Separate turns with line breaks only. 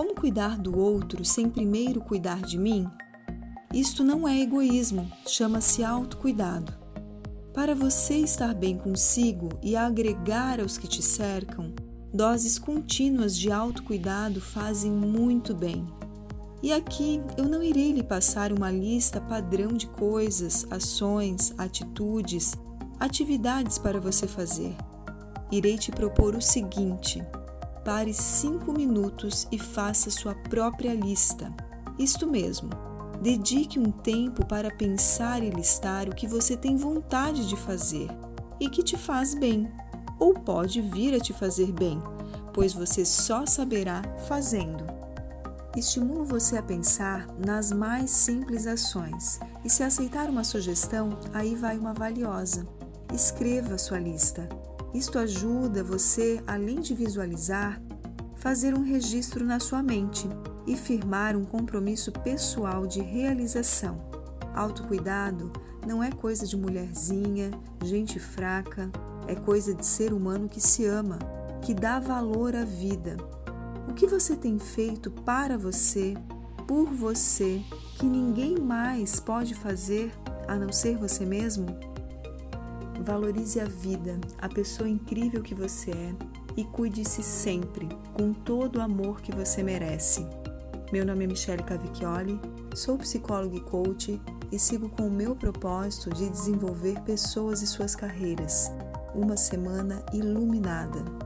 Como cuidar do outro sem primeiro cuidar de mim? Isto não é egoísmo, chama-se autocuidado. Para você estar bem consigo e agregar aos que te cercam, doses contínuas de autocuidado fazem muito bem. E aqui eu não irei lhe passar uma lista padrão de coisas, ações, atitudes, atividades para você fazer. Irei te propor o seguinte: pare cinco minutos e faça sua própria lista. Isto mesmo, dedique um tempo para pensar e listar o que você tem vontade de fazer e que te faz bem, ou pode vir a te fazer bem, pois você só saberá fazendo. Estimulo você a pensar nas mais simples ações e, se aceitar uma sugestão, aí vai uma valiosa. Escreva sua lista isto ajuda você, além de visualizar, fazer um registro na sua mente e firmar um compromisso pessoal de realização. Autocuidado não é coisa de mulherzinha, gente fraca, é coisa de ser humano que se ama, que dá valor à vida. O que você tem feito para você, por você, que ninguém mais pode fazer a não ser você mesmo? Valorize a vida, a pessoa incrível que você é e cuide-se sempre com todo o amor que você merece. Meu nome é Michele Cavicchioli, sou psicóloga e coach e sigo com o meu propósito de desenvolver pessoas e suas carreiras. Uma semana iluminada.